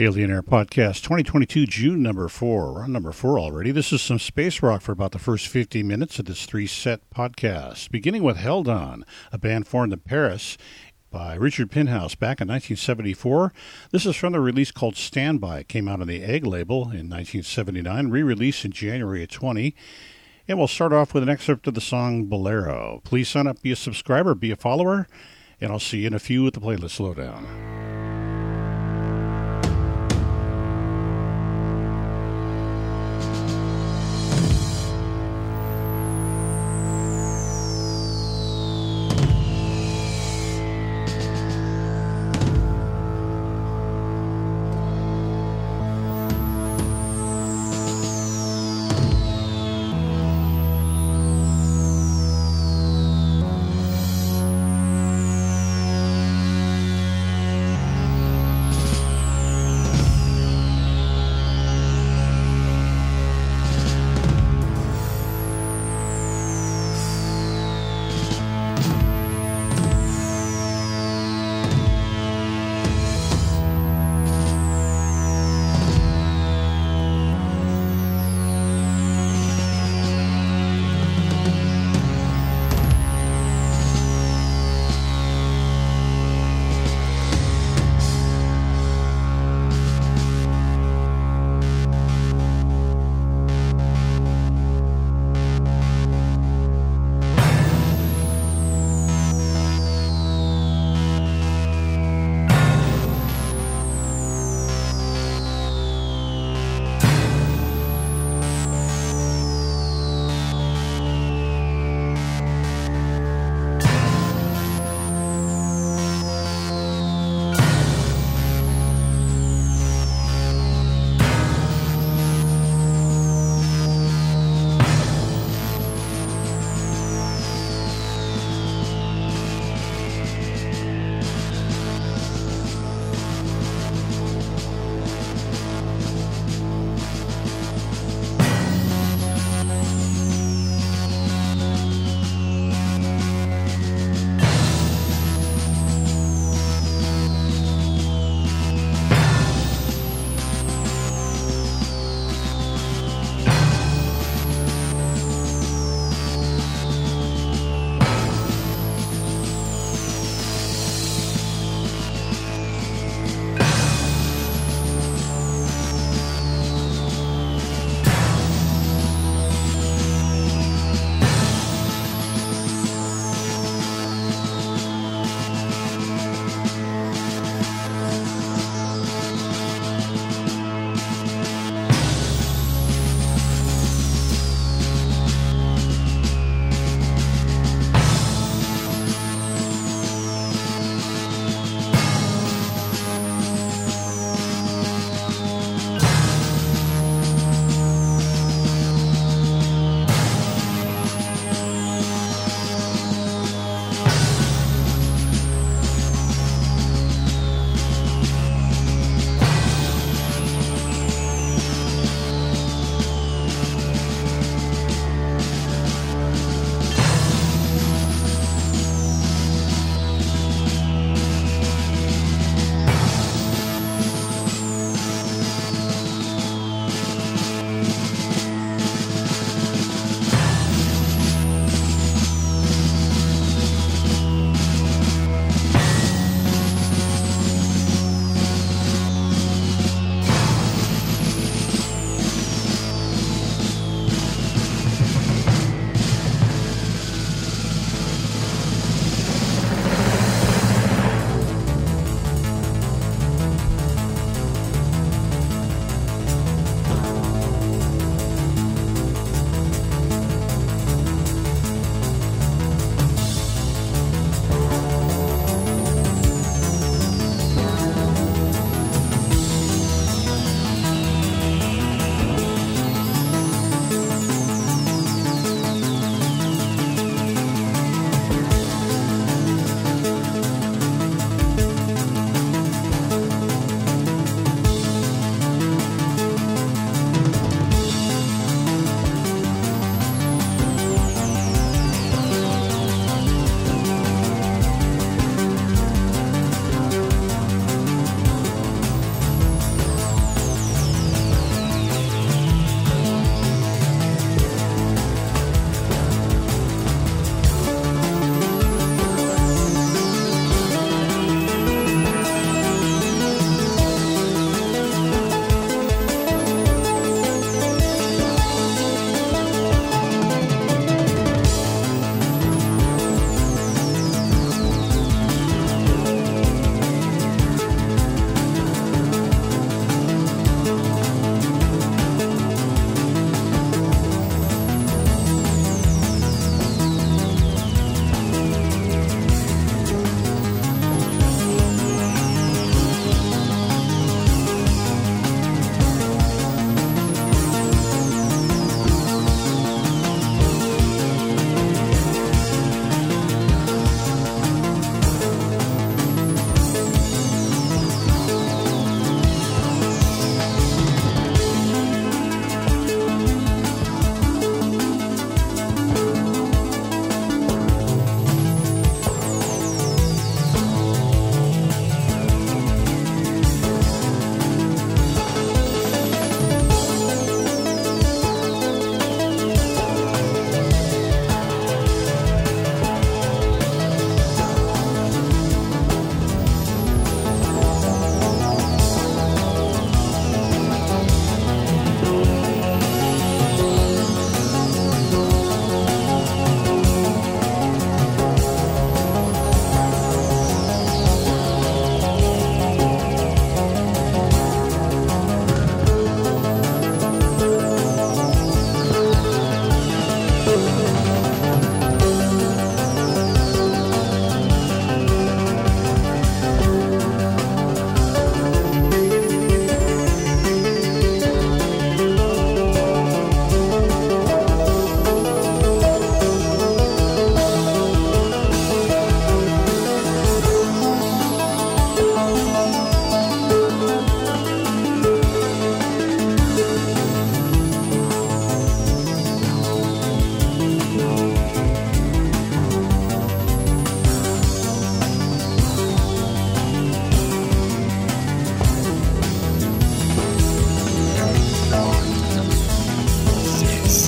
Alien Air Podcast 2022, June number four. We're on number four already. This is some space rock for about the first 50 minutes of this three set podcast. Beginning with Heldon, a band formed in Paris by Richard Pinhas back in 1974. This is from the release called Standby. It came out on the Egg label in 1979, re released in January of 20. And we'll start off with an excerpt of the song Bolero. Please sign up, be a subscriber, be a follower, and I'll see you in a few with the playlist slowdown.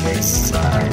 takes time.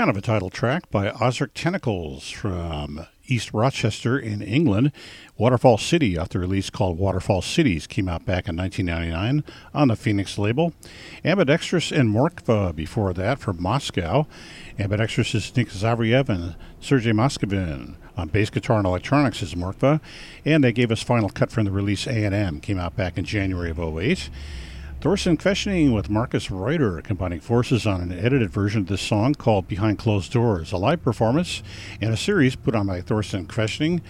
Kind of a title track by Ozric Tentacles from East Rochester in England. Waterfall City, off the release called Waterfall Cities, came out back in 1999 on the Phoenix label. Ambidextrous and Morkva before that from Moscow. Ambidextrous is Nick Zavriev and Sergei Moskovin. On bass guitar and electronics is Morkva. And they gave us Final Cut from the release A&M, came out back in January of 08. Thorsten Quaeschning with Markus Reuter combining forces on an edited version of this song called Behind Closed Doors, a live performance and a series put on by Thorsten Quaeschning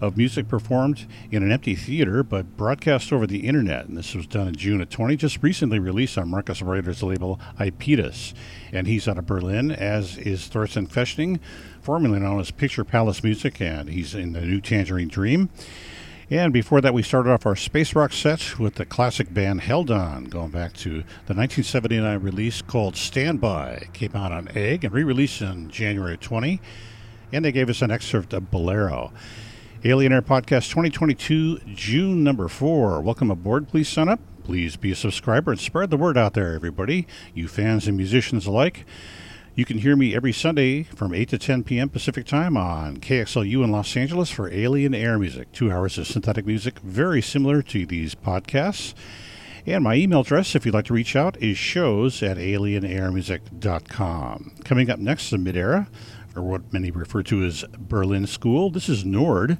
of music performed in an empty theater but broadcast over the internet. And this was done in June of 20, just recently released on Markus Reuter's label Iapetus. And he's out of Berlin, as is Thorsten Quaeschning, formerly known as Picture Palace Music, and he's in the new Tangerine Dream. And before that, we started off our space rock set with the classic band Heldon, going back to the 1979 release called Standby. It came out on Egg and re released in January 20. And they gave us an excerpt of Bolero. Alien Air Podcast 2022, June number four. Welcome aboard. Please sign up. Please be a subscriber and spread the word out there, everybody, you fans and musicians alike. You can hear me every Sunday from 8 to 10 p.m. Pacific Time on KXLU in Los Angeles for Alien Air Music. Two hours of synthetic music, very similar to these podcasts. And my email address, if you'd like to reach out, is shows at alienairmusic.com. Coming up next, the mid era, or what many refer to as Berlin School. This is Nord,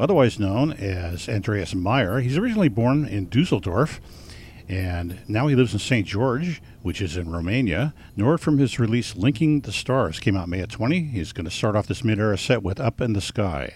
otherwise known as Andreas Meyer. He's originally born in Dusseldorf And now he lives in St. George, which is in Romania. Nord from his release Linking the Stars came out May of 20. He's going to start off this mid era set with Up in the Sky.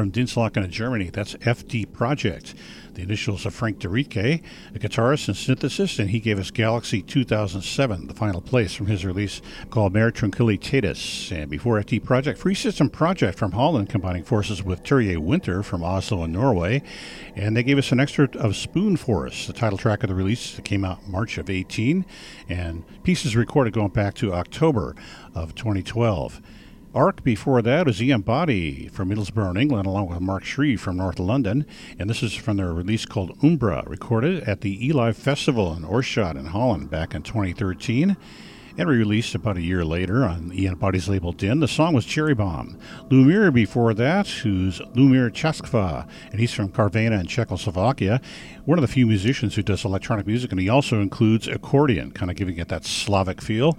From Dinslaken in Germany. That's FD Project. The initials of Frank Dorittke, a guitarist and synthesist, and he gave us Galaxy 2007, the final place from his release called Mare Tranquillitatis. And before FD Project, Free System Project from Holland, combining forces with Terje Winter from Oslo and Norway. And they gave us an excerpt of Spoon Forest, the title track of the release that came out March of 18, and pieces recorded going back to October of 2012. Arc before that is Ian Boddy from Middlesbrough, England, along with Mark Shreve from North London. And this is from their release called Umbra, recorded at the Eli Festival in Oirschot in Holland back in 2013 and released about a year later on Ian Boddy's label Din. The song was Cherry Bomb. Lumir before that, who's Lumir Chaskva, and he's from Karvina in Czechoslovakia. One of the few musicians who does electronic music, and he also includes accordion, kind of giving it that Slavic feel.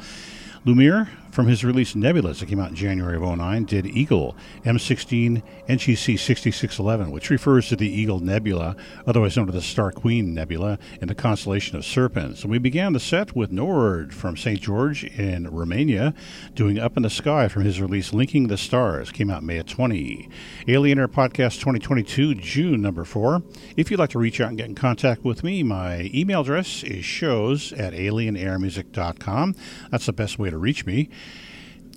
Lumir from his release Nebulas that came out in January of 09 did Eagle M16 NGC 6611, which refers to the Eagle Nebula, otherwise known as the Star Queen Nebula, in the constellation of Serpens. And we began the set with Nord from St. George in Romania, doing Up in the Sky from his release Linking the Stars, came out May of 20. Alien Air Podcast 2022, June number 4. If you'd like to reach out and get in contact with me, my email address is shows at alienairmusic.com. That's the best way to reach me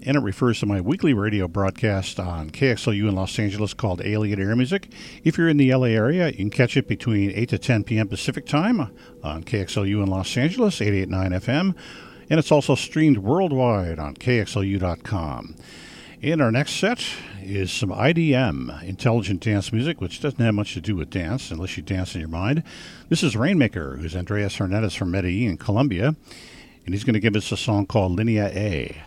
and it refers to my weekly radio broadcast on KXLU in Los Angeles called Alien Air Music. If you're in the LA area, you can catch it between 8 to 10 p.m. Pacific Time on KXLU in Los Angeles, 889 FM, and it's also streamed worldwide on KXLU.com. In our next set is some IDM, intelligent dance music, which doesn't have much to do with dance unless you dance in your mind. This is Rainmaker, who's Andreas Hernandez from Medellin, Colombia, and he's going to give us a song called Linea A.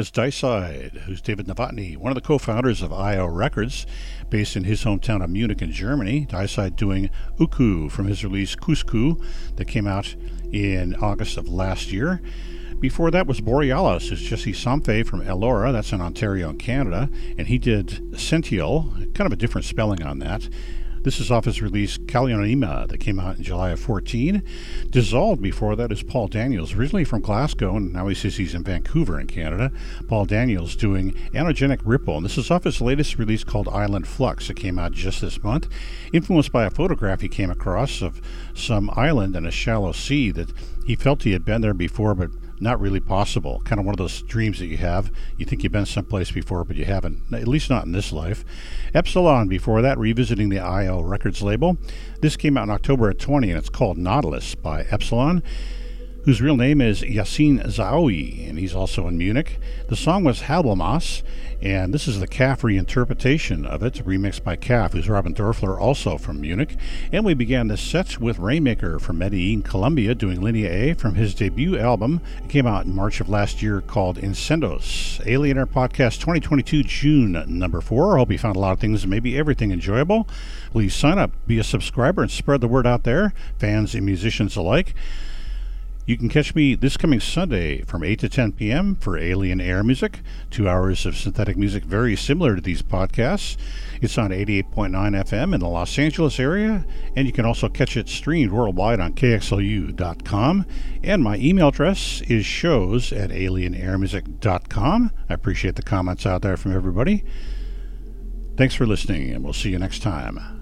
Is Dyside, who's David Novotny, one of the co-founders of IO Records, based in his hometown of Munich in Germany. Dyside doing Uku from his release Cuscu that came out in August of last year. Before that was Borealis, who's Jesse Somfay from Elora, that's in Ontario, in Canada, and he did Sential, kind of a different spelling on that. This is off his release Kalyanima that came out in July of 14. Dissolved before that is Paul Daniels, originally from Glasgow, and now he says he's in Vancouver in Canada. Paul Daniels doing Anogenic Ripple, and this is off his latest release called Island Flux. that came out just this month. Influenced by a photograph he came across of some island in a shallow sea that he felt he had been there before, but not really possible. Kind of one of those dreams that you have. You think you've been someplace before, but you haven't, at least not in this life. Epsilon, before that, revisiting the IO Records label. This came out in October of 20, and it's called Nautilus by Epsilon whose real name is Yassin Zawi, and he's also in Munich. The song was Hablmas, and this is the Calf reinterpretation of it, remixed by Calf, who's Robin Dorfler, also from Munich. And we began this set with Rainmaker from Medellin, Colombia, doing Linea A from his debut album. It came out in March of last year called Incendos. Alien Air Podcast 2022, June number four. I hope you found a lot of things, maybe everything enjoyable. Please sign up, be a subscriber, and spread the word out there, fans and musicians alike. You can catch me this coming Sunday from 8 to 10 p.m. for Alien Air Music, two hours of synthetic music very similar to these podcasts. It's on 88.9 FM in the Los Angeles area, and you can also catch it streamed worldwide on KXLU.com. And my email address is shows at alienairmusic.com. I appreciate the comments out there from everybody. Thanks for listening, and we'll see you next time.